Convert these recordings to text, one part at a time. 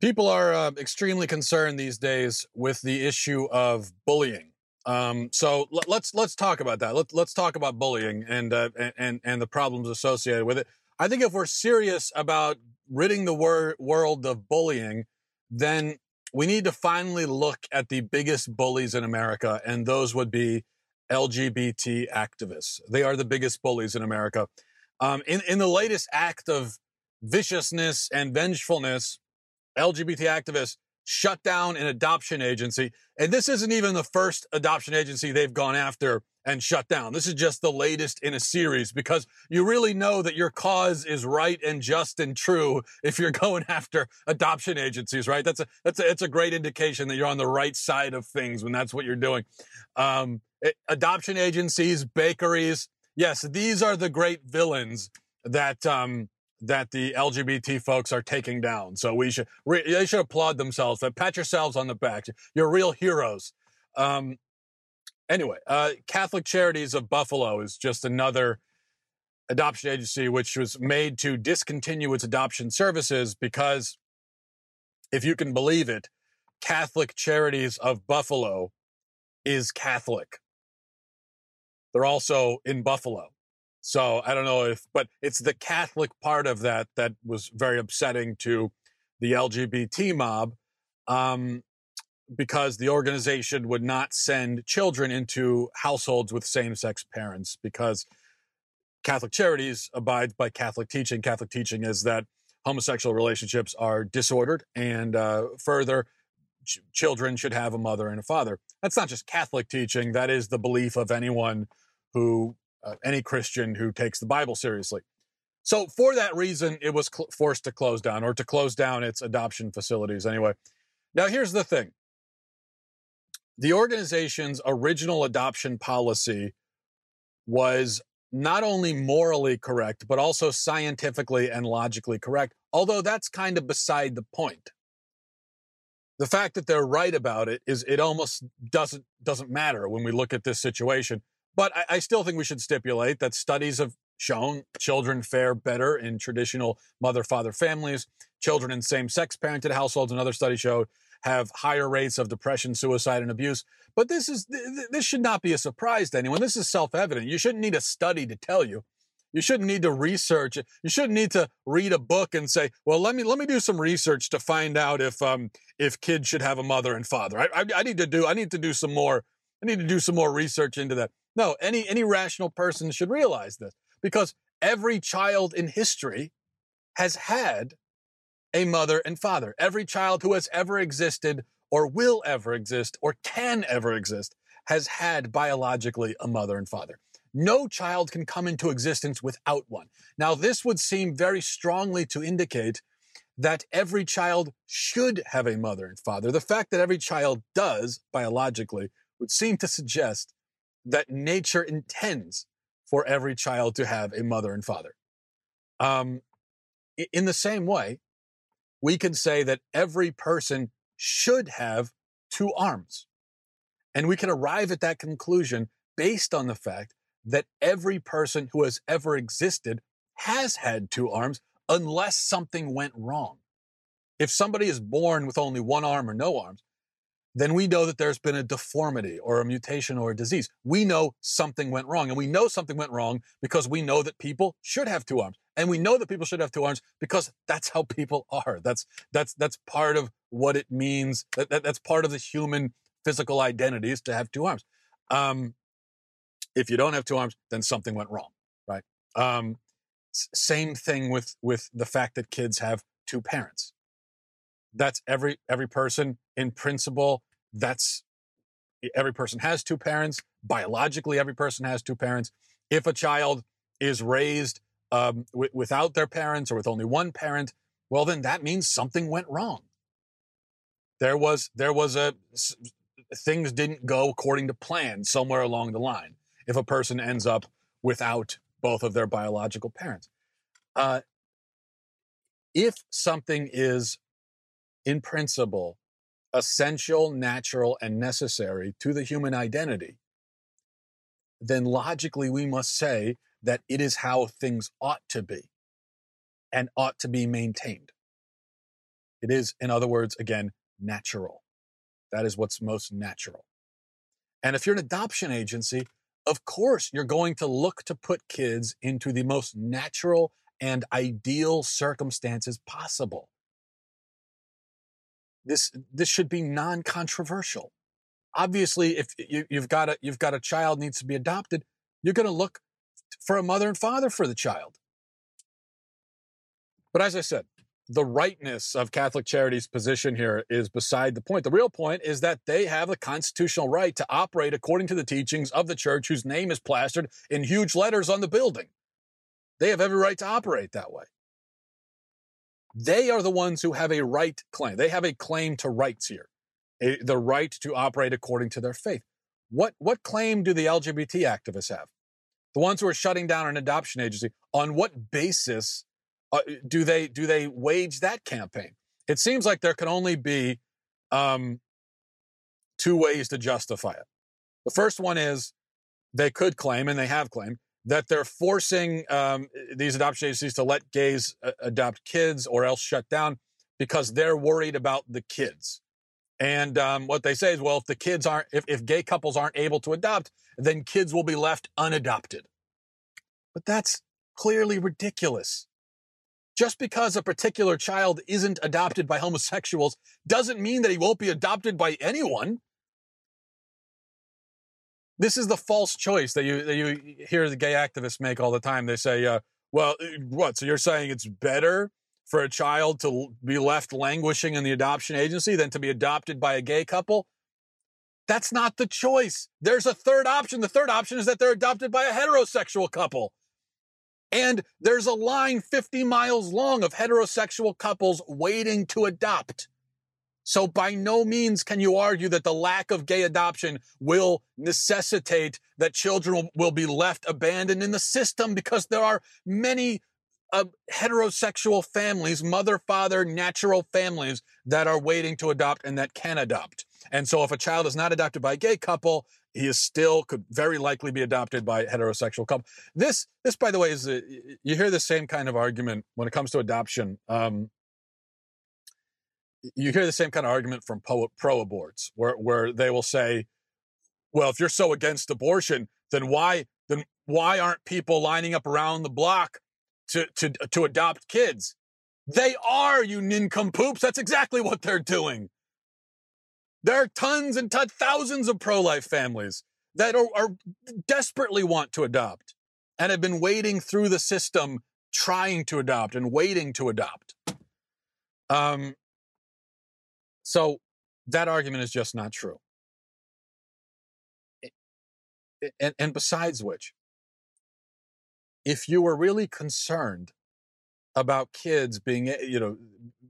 People are uh, extremely concerned these days with the issue of bullying. Um, so l- let's let's talk about that. Let, let's talk about bullying and uh, and and the problems associated with it. I think if we're serious about ridding the wor- world of bullying, then we need to finally look at the biggest bullies in America, and those would be LGBT activists. They are the biggest bullies in America. Um, in in the latest act of viciousness and vengefulness LGBT activists shut down an adoption agency. And this isn't even the first adoption agency they've gone after and shut down. This is just the latest in a series because you really know that your cause is right and just and true if you're going after adoption agencies, right? That's a that's a, it's a great indication that you're on the right side of things when that's what you're doing. Um, it, adoption agencies, bakeries, yes, these are the great villains that um, that the LGBT folks are taking down. So we should re- they should applaud themselves. Pat yourselves on the back. You're real heroes. Um, anyway, uh, Catholic Charities of Buffalo is just another adoption agency which was made to discontinue its adoption services because, if you can believe it, Catholic Charities of Buffalo is Catholic. They're also in Buffalo. So I don't know if, but it's the Catholic part of that that was very upsetting to the LGBT mob um, because the organization would not send children into households with same sex parents because Catholic Charities abides by Catholic teaching. Catholic teaching is that homosexual relationships are disordered and uh, further, ch- children should have a mother and a father. That's not just Catholic teaching, that is the belief of anyone who uh, any Christian who takes the Bible seriously. So, for that reason, it was cl- forced to close down or to close down its adoption facilities anyway. Now, here's the thing the organization's original adoption policy was not only morally correct, but also scientifically and logically correct, although that's kind of beside the point. The fact that they're right about it is it almost doesn't doesn't matter when we look at this situation but I, I still think we should stipulate that studies have shown children fare better in traditional mother father families. Children in same sex parented households, another study showed, have higher rates of depression, suicide, and abuse. But this is this should not be a surprise to anyone. This is self evident. You shouldn't need a study to tell you. You shouldn't need to research it. You shouldn't need to read a book and say, "Well, let me let me do some research to find out if um if kids should have a mother and father." I, I, I need to do I need to do some more I need to do some more research into that. No, any any rational person should realize this because every child in history has had a mother and father. Every child who has ever existed or will ever exist or can ever exist has had biologically a mother and father. No child can come into existence without one. Now, this would seem very strongly to indicate that every child should have a mother and father. The fact that every child does biologically would seem to suggest that nature intends for every child to have a mother and father. Um, in the same way, we can say that every person should have two arms. And we can arrive at that conclusion based on the fact that every person who has ever existed has had two arms unless something went wrong. If somebody is born with only one arm or no arms, then we know that there's been a deformity or a mutation or a disease. We know something went wrong. And we know something went wrong because we know that people should have two arms. And we know that people should have two arms because that's how people are. That's that's that's part of what it means. That, that that's part of the human physical identity is to have two arms. Um, if you don't have two arms, then something went wrong, right? Um, same thing with with the fact that kids have two parents. That's every every person in principle that's every person has two parents. Biologically, every person has two parents. If a child is raised um, w- without their parents or with only one parent, well, then that means something went wrong. There was there was a things didn't go according to plan somewhere along the line. If a person ends up without both of their biological parents, uh, if something is in principle essential, natural, and necessary to the human identity, then logically we must say that it is how things ought to be and ought to be maintained. It is, in other words, again, natural. That is what's most natural. And if you're an adoption agency, of course, you're going to look to put kids into the most natural and ideal circumstances possible. This, this should be non-controversial. Obviously, if you, you've got a, you've got a child needs to be adopted, you're going to look for a mother and father for the child. But as I said, the rightness of Catholic Charity's position here is beside the point. The real point is that they have a constitutional right to operate according to the teachings of the church whose name is plastered in huge letters on the building. They have every right to operate that way. They are the ones who have a right claim. They have a claim to rights here, a, the right to operate according to their faith. What, what claim do the LGBT activists have? The ones who are shutting down an adoption agency, on what basis uh, do they do they wage that campaign? It seems like there can only be um, two ways to justify it. The first one is they could claim, and they have claimed, that they're forcing um, these adoption agencies to let gays uh, adopt kids or else shut down because they're worried about the kids. And um, what they say is, well, if the kids aren't, if, if gay couples aren't able to adopt, then kids will be left unadopted. But that's clearly ridiculous. Just because a particular child isn't adopted by homosexuals doesn't mean that he won't be adopted by anyone. This is the false choice that you that you hear the gay activists make all the time. They say, uh, "Well, uh, what? So you're saying it's better for a child to be left languishing in the adoption agency than to be adopted by a gay couple?" That's not the choice. There's a third option. The third option is that they're adopted by a heterosexual couple. And there's a line 50 miles long of heterosexual couples waiting to adopt. So by no means can you argue that the lack of gay adoption will necessitate that children will be left abandoned in the system because there are many uh, heterosexual families, mother, father, natural families that are waiting to adopt and that can adopt. And so if a child is not adopted by a gay couple, he is still could very likely be adopted by a heterosexual couple. This, this, by the way, is a, you hear the same kind of argument when it comes to adoption. Um, you hear the same kind of argument from pro aborts, where where they will say, "Well, if you're so against abortion, then why then why aren't people lining up around the block to to to adopt kids?" They are, you nincompoops. That's exactly what they're doing. There are tons and tons, thousands of pro life families that are, are desperately want to adopt and have been waiting through the system trying to adopt and waiting to adopt. Um, so that argument is just not true. And, and besides which, if you were really concerned about kids being, you know,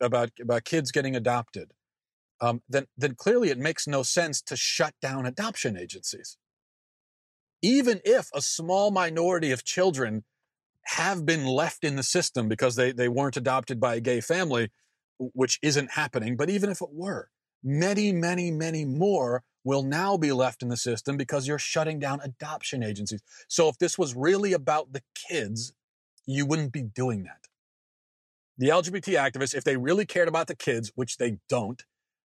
about about kids getting adopted, um, then, then clearly it makes no sense to shut down adoption agencies. Even if a small minority of children have been left in the system because they, they weren't adopted by a gay family, which isn't happening, but even if it were, many, many, many more will now be left in the system because you're shutting down adoption agencies. So if this was really about the kids, you wouldn't be doing that. The LGBT activists, if they really cared about the kids, which they don't,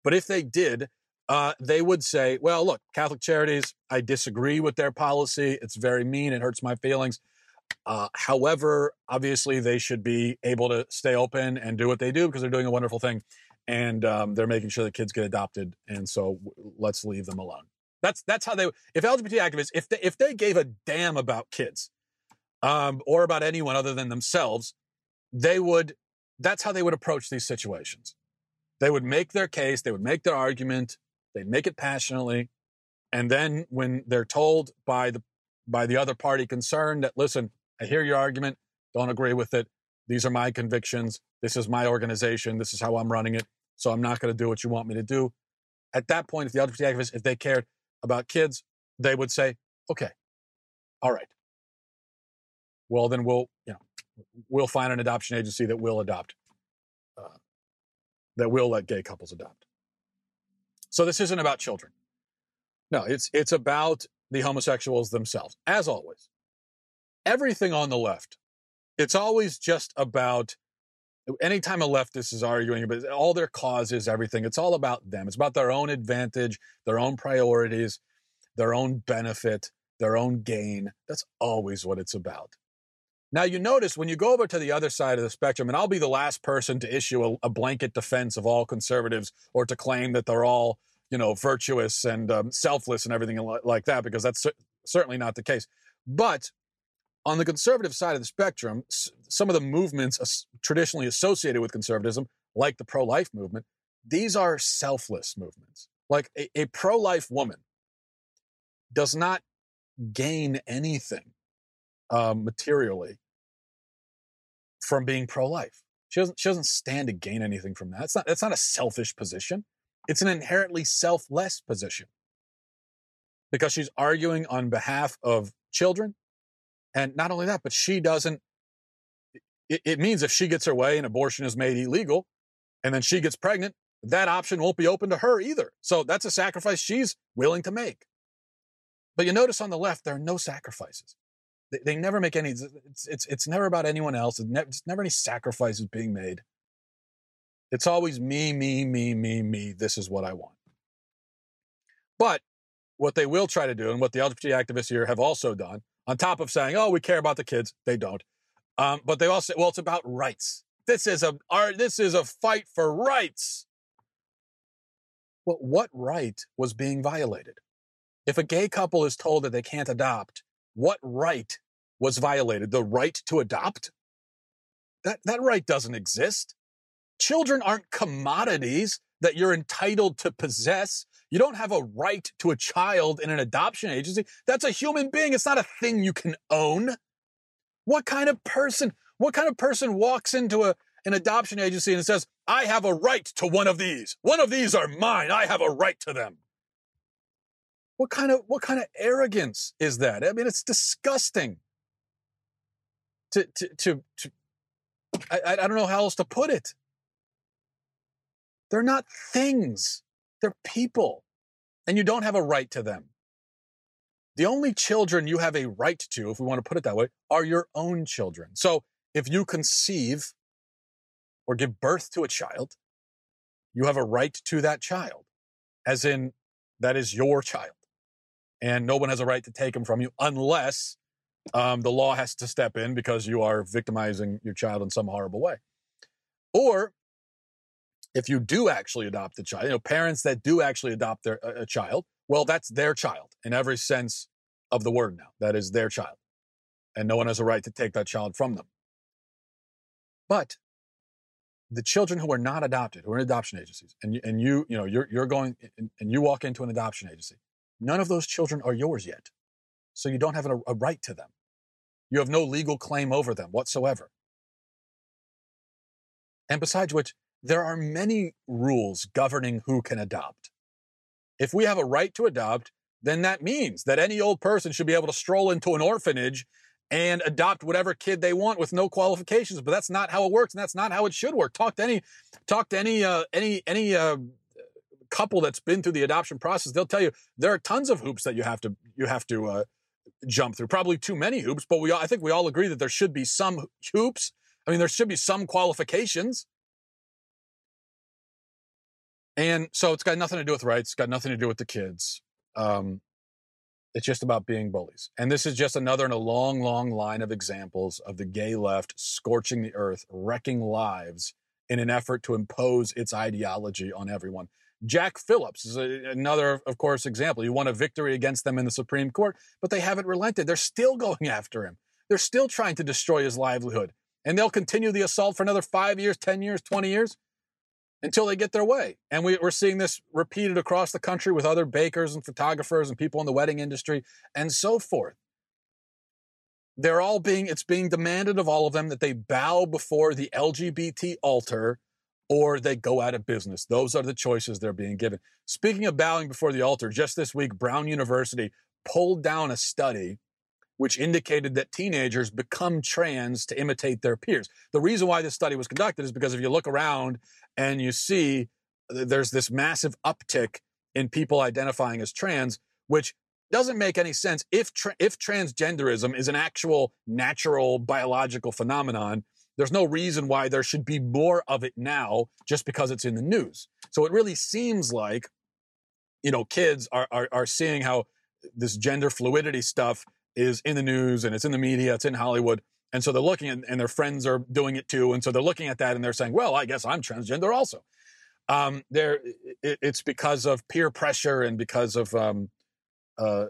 but if they did, uh, they would say, well, look, Catholic Charities, I disagree with their policy. It's very mean. It hurts my feelings. Uh, however, obviously, they should be able to stay open and do what they do because they're doing a wonderful thing. And um, they're making sure that kids get adopted. And so let's leave them alone. That's that's how they. If LGBT activists, if they if they gave a damn about kids, um, or about anyone other than themselves, they would. That's how they would approach these situations. They would make their case, they would make their argument, they'd make it passionately. And then when they're told by the by the other party concerned that listen, I hear your argument, don't agree with it. These are my convictions. This is my organization. This is how I'm running it. So I'm not going to do what you want me to do. At that point, if the LGBT activists, if they cared about kids, they would say, okay, all right. Well, then we'll, you know, we'll find an adoption agency that will adopt uh, that will let gay couples adopt. So this isn't about children. No, it's it's about the homosexuals themselves, as always. Everything on the left, it's always just about anytime a leftist is arguing about all their causes, everything, it's all about them. It's about their own advantage, their own priorities, their own benefit, their own gain. That's always what it's about. Now, you notice when you go over to the other side of the spectrum, and I'll be the last person to issue a, a blanket defense of all conservatives or to claim that they're all, you know, virtuous and um, selfless and everything like that, because that's certainly not the case. But on the conservative side of the spectrum, some of the movements traditionally associated with conservatism, like the pro life movement, these are selfless movements. Like a, a pro life woman does not gain anything um, materially from being pro life. She doesn't, she doesn't stand to gain anything from that. It's not, it's not a selfish position, it's an inherently selfless position because she's arguing on behalf of children and not only that, but she doesn't, it, it means if she gets her way and abortion is made illegal and then she gets pregnant, that option won't be open to her either. So that's a sacrifice she's willing to make. But you notice on the left, there are no sacrifices. They, they never make any, it's, it's, it's never about anyone else. It's it's never any sacrifices being made. It's always me, me, me, me, me. This is what I want. But what they will try to do, and what the LGBT activists here have also done, on top of saying, "Oh, we care about the kids," they don't. Um, but they also, well, it's about rights. This is a our, this is a fight for rights. Well, what right was being violated? If a gay couple is told that they can't adopt, what right was violated? The right to adopt? That that right doesn't exist. Children aren't commodities that you're entitled to possess. You don't have a right to a child in an adoption agency. That's a human being. It's not a thing you can own. What kind of person, what kind of person walks into a, an adoption agency and says, I have a right to one of these. One of these are mine. I have a right to them. What kind of what kind of arrogance is that? I mean, it's disgusting. To to to, to I, I don't know how else to put it. They're not things, they're people, and you don't have a right to them. The only children you have a right to, if we want to put it that way, are your own children. So if you conceive or give birth to a child, you have a right to that child, as in that is your child. And no one has a right to take him from you unless um, the law has to step in because you are victimizing your child in some horrible way. Or if you do actually adopt a child, you know, parents that do actually adopt their a, a child, well, that's their child in every sense of the word now. That is their child. And no one has a right to take that child from them. But the children who are not adopted, who are in adoption agencies, and and you, you know, you're, you're going and, and you walk into an adoption agency, none of those children are yours yet. So you don't have a, a right to them. You have no legal claim over them whatsoever. And besides which, there are many rules governing who can adopt. If we have a right to adopt, then that means that any old person should be able to stroll into an orphanage and adopt whatever kid they want with no qualifications. But that's not how it works, and that's not how it should work. Talk to any, talk to any, uh, any, any uh, couple that's been through the adoption process. They'll tell you there are tons of hoops that you have to, you have to uh, jump through. Probably too many hoops, but we, all, I think we all agree that there should be some hoops. I mean, there should be some qualifications. And so it's got nothing to do with rights, got nothing to do with the kids. Um, it's just about being bullies. And this is just another in a long, long line of examples of the gay left scorching the earth, wrecking lives in an effort to impose its ideology on everyone. Jack Phillips is a, another, of course, example. He won a victory against them in the Supreme Court, but they haven't relented. They're still going after him. They're still trying to destroy his livelihood. And they'll continue the assault for another five years, 10 years, 20 years until they get their way. And we, are seeing this repeated across the country with other bakers and photographers and people in the wedding industry and so forth. They're all being, it's being demanded of all of them that they bow before the LGBT altar or they go out of business. Those are the choices they're being given. Speaking of bowing before the altar, just this week, Brown University pulled down a study which indicated that teenagers become trans to imitate their peers. The reason why this study was conducted is because if you look around and you see there's this massive uptick in people identifying as trans, which doesn't make any sense if tra- if transgenderism is an actual natural biological phenomenon there's no reason why there should be more of it now just because it's in the news. So it really seems like, you know, kids are, are, are seeing how this gender fluidity stuff is in the news and it's in the media, it's in Hollywood. And so they're looking at, and their friends are doing it too. And so they're looking at that and they're saying, well, I guess I'm transgender also. Um, there, it, it's because of peer pressure and because of, um, uh,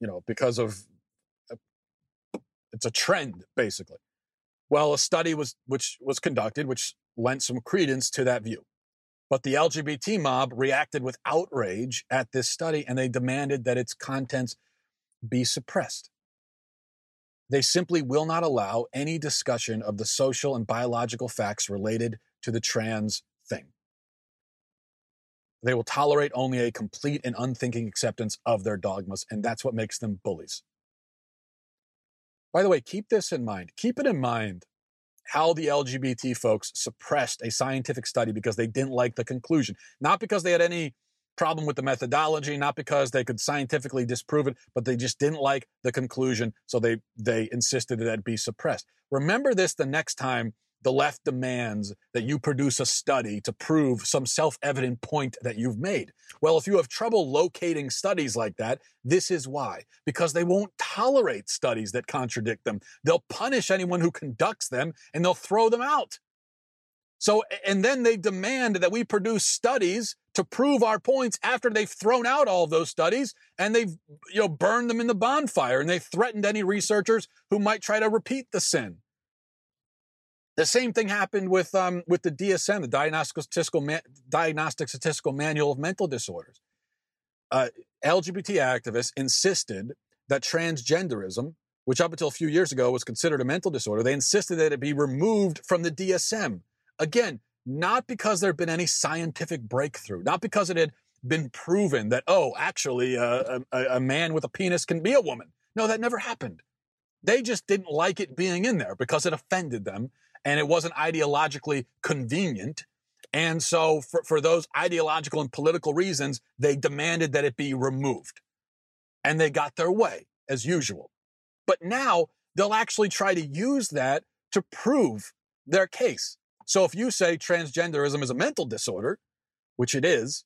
you know, because of, uh, it's a trend basically. Well, a study was, which was conducted, which lent some credence to that view. But the LGBT mob reacted with outrage at this study and they demanded that its contents be suppressed. They simply will not allow any discussion of the social and biological facts related to the trans thing. They will tolerate only a complete and unthinking acceptance of their dogmas, and that's what makes them bullies. By the way, keep this in mind. Keep it in mind how the LGBT folks suppressed a scientific study because they didn't like the conclusion, not because they had any problem with the methodology, not because they could scientifically disprove it, but they just didn't like the conclusion, so they they insisted that it be suppressed. Remember this the next time the left demands that you produce a study to prove some self evident point that you've made. Well, if you have trouble locating studies like that, this is why. Because they won't tolerate studies that contradict them. They'll punish anyone who conducts them and they'll throw them out. So, and then they demand that we produce studies to prove our points after they've thrown out all of those studies and they've, you know, burned them in the bonfire and they've threatened any researchers who might try to repeat the sin. The same thing happened with um, with the DSM, the Diagnostic Statistical, Ma- Diagnostic Statistical Manual of Mental Disorders. Uh, LGBT activists insisted that transgenderism, which up until a few years ago was considered a mental disorder, they insisted that it be removed from the DSM. Again, not because there had been any scientific breakthrough, not because it had been proven that, oh, actually, uh, a, a man with a penis can be a woman. No, that never happened. They just didn't like it being in there because it offended them and it wasn't ideologically convenient. And so, for, for those ideological and political reasons, they demanded that it be removed. And they got their way, as usual. But now they'll actually try to use that to prove their case. So if you say transgenderism is a mental disorder, which it is,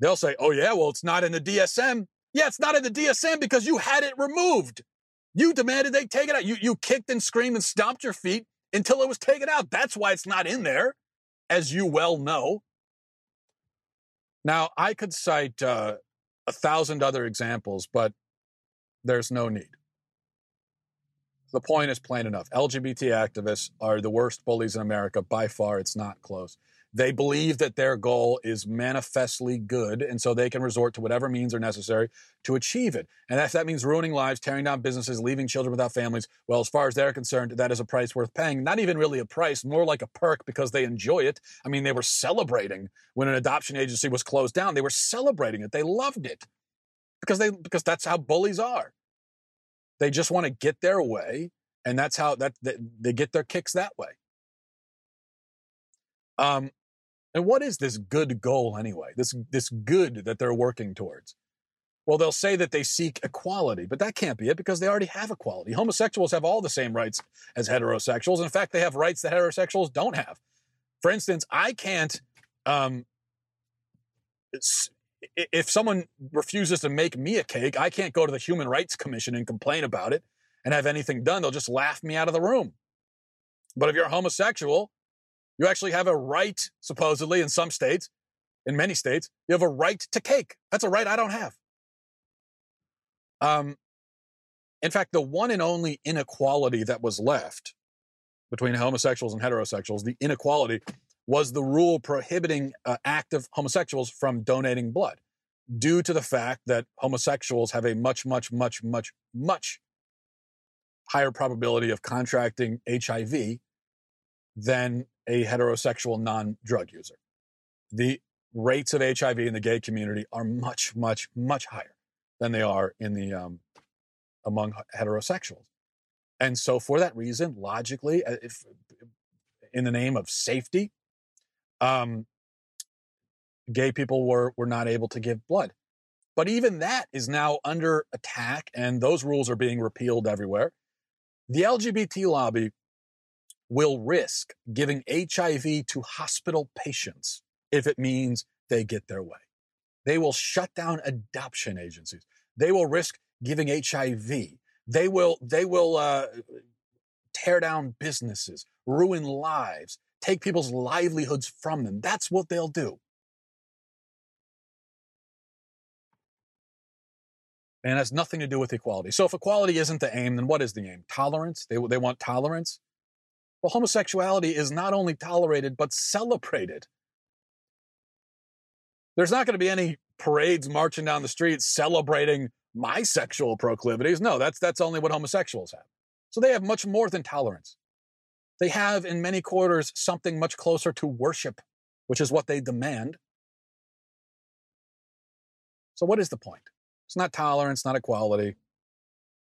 they'll say, oh, yeah, well, it's not in the DSM. Yeah, it's not in the DSM because you had it removed. You demanded they take it out. You, you kicked and screamed and stomped your feet until it was taken out. That's why it's not in there, as you well know. Now, I could cite uh, a thousand other examples, but there's no need. The point is plain enough. LGBT activists are the worst bullies in America. By far, it's not close. They believe that their goal is manifestly good, and so they can resort to whatever means are necessary to achieve it. And if that means ruining lives, tearing down businesses, leaving children without families, well, as far as they're concerned, that is a price worth paying. Not even really a price, more like a perk because they enjoy it. I mean, they were celebrating when an adoption agency was closed down. They were celebrating it. They loved it because they because that's how bullies are. They just want to get their way, and that's how that they, they get their kicks that way. Um, and what is this good goal anyway? This, this good that they're working towards? Well, they'll say that they seek equality, but that can't be it because they already have equality. Homosexuals have all the same rights as heterosexuals. In fact, they have rights that heterosexuals don't have. For instance, I can't, um, if someone refuses to make me a cake, I can't go to the Human Rights Commission and complain about it and have anything done. They'll just laugh me out of the room. But if you're homosexual you actually have a right, supposedly, in some states, in many states, you have a right to cake. That's a right I don't have. Um, in fact, the one and only inequality that was left between homosexuals and heterosexuals, the inequality was the rule prohibiting uh, active homosexuals from donating blood due to the fact that homosexuals have a much, much, much, much, much higher probability of contracting HIV than a heterosexual non drug user. The rates of HIV in the gay community are much, much, much higher than they are in the um, among heterosexuals. And so, for that reason, logically, uh, if in the name of safety, um, gay people were were not able to give blood. But even that is now under attack, and those rules are being repealed everywhere. The LGBT lobby will risk giving HIV to hospital patients if it means they get their way. They will shut down adoption agencies. They will risk giving HIV. They will, they will uh, tear down businesses, ruin lives, take people's livelihoods from them. That's what they'll do. And it has nothing to do with equality. So if equality isn't the aim, then what is the aim? Tolerance? They, they want tolerance? Well, homosexuality is not only tolerated, but celebrated. There's not going to be any parades marching down the streets celebrating my sexual proclivities. No, that's, that's only what homosexuals have. So they have much more than tolerance. They have, in many quarters, something much closer to worship, which is what they demand. So, what is the point? It's not tolerance, not equality.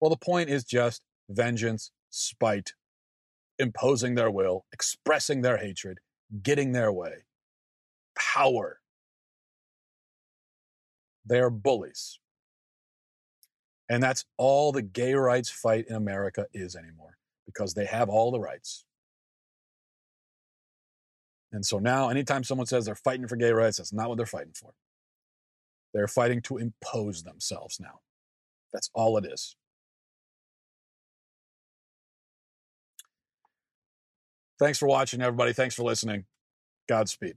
Well, the point is just vengeance, spite, imposing their will, expressing their hatred, getting their way, power. They're bullies. And that's all the gay rights fight in America is anymore because they have all the rights. And so now, anytime someone says they're fighting for gay rights, that's not what they're fighting for. They're fighting to impose themselves now. That's all it is. Thanks for watching, everybody. Thanks for listening. Godspeed.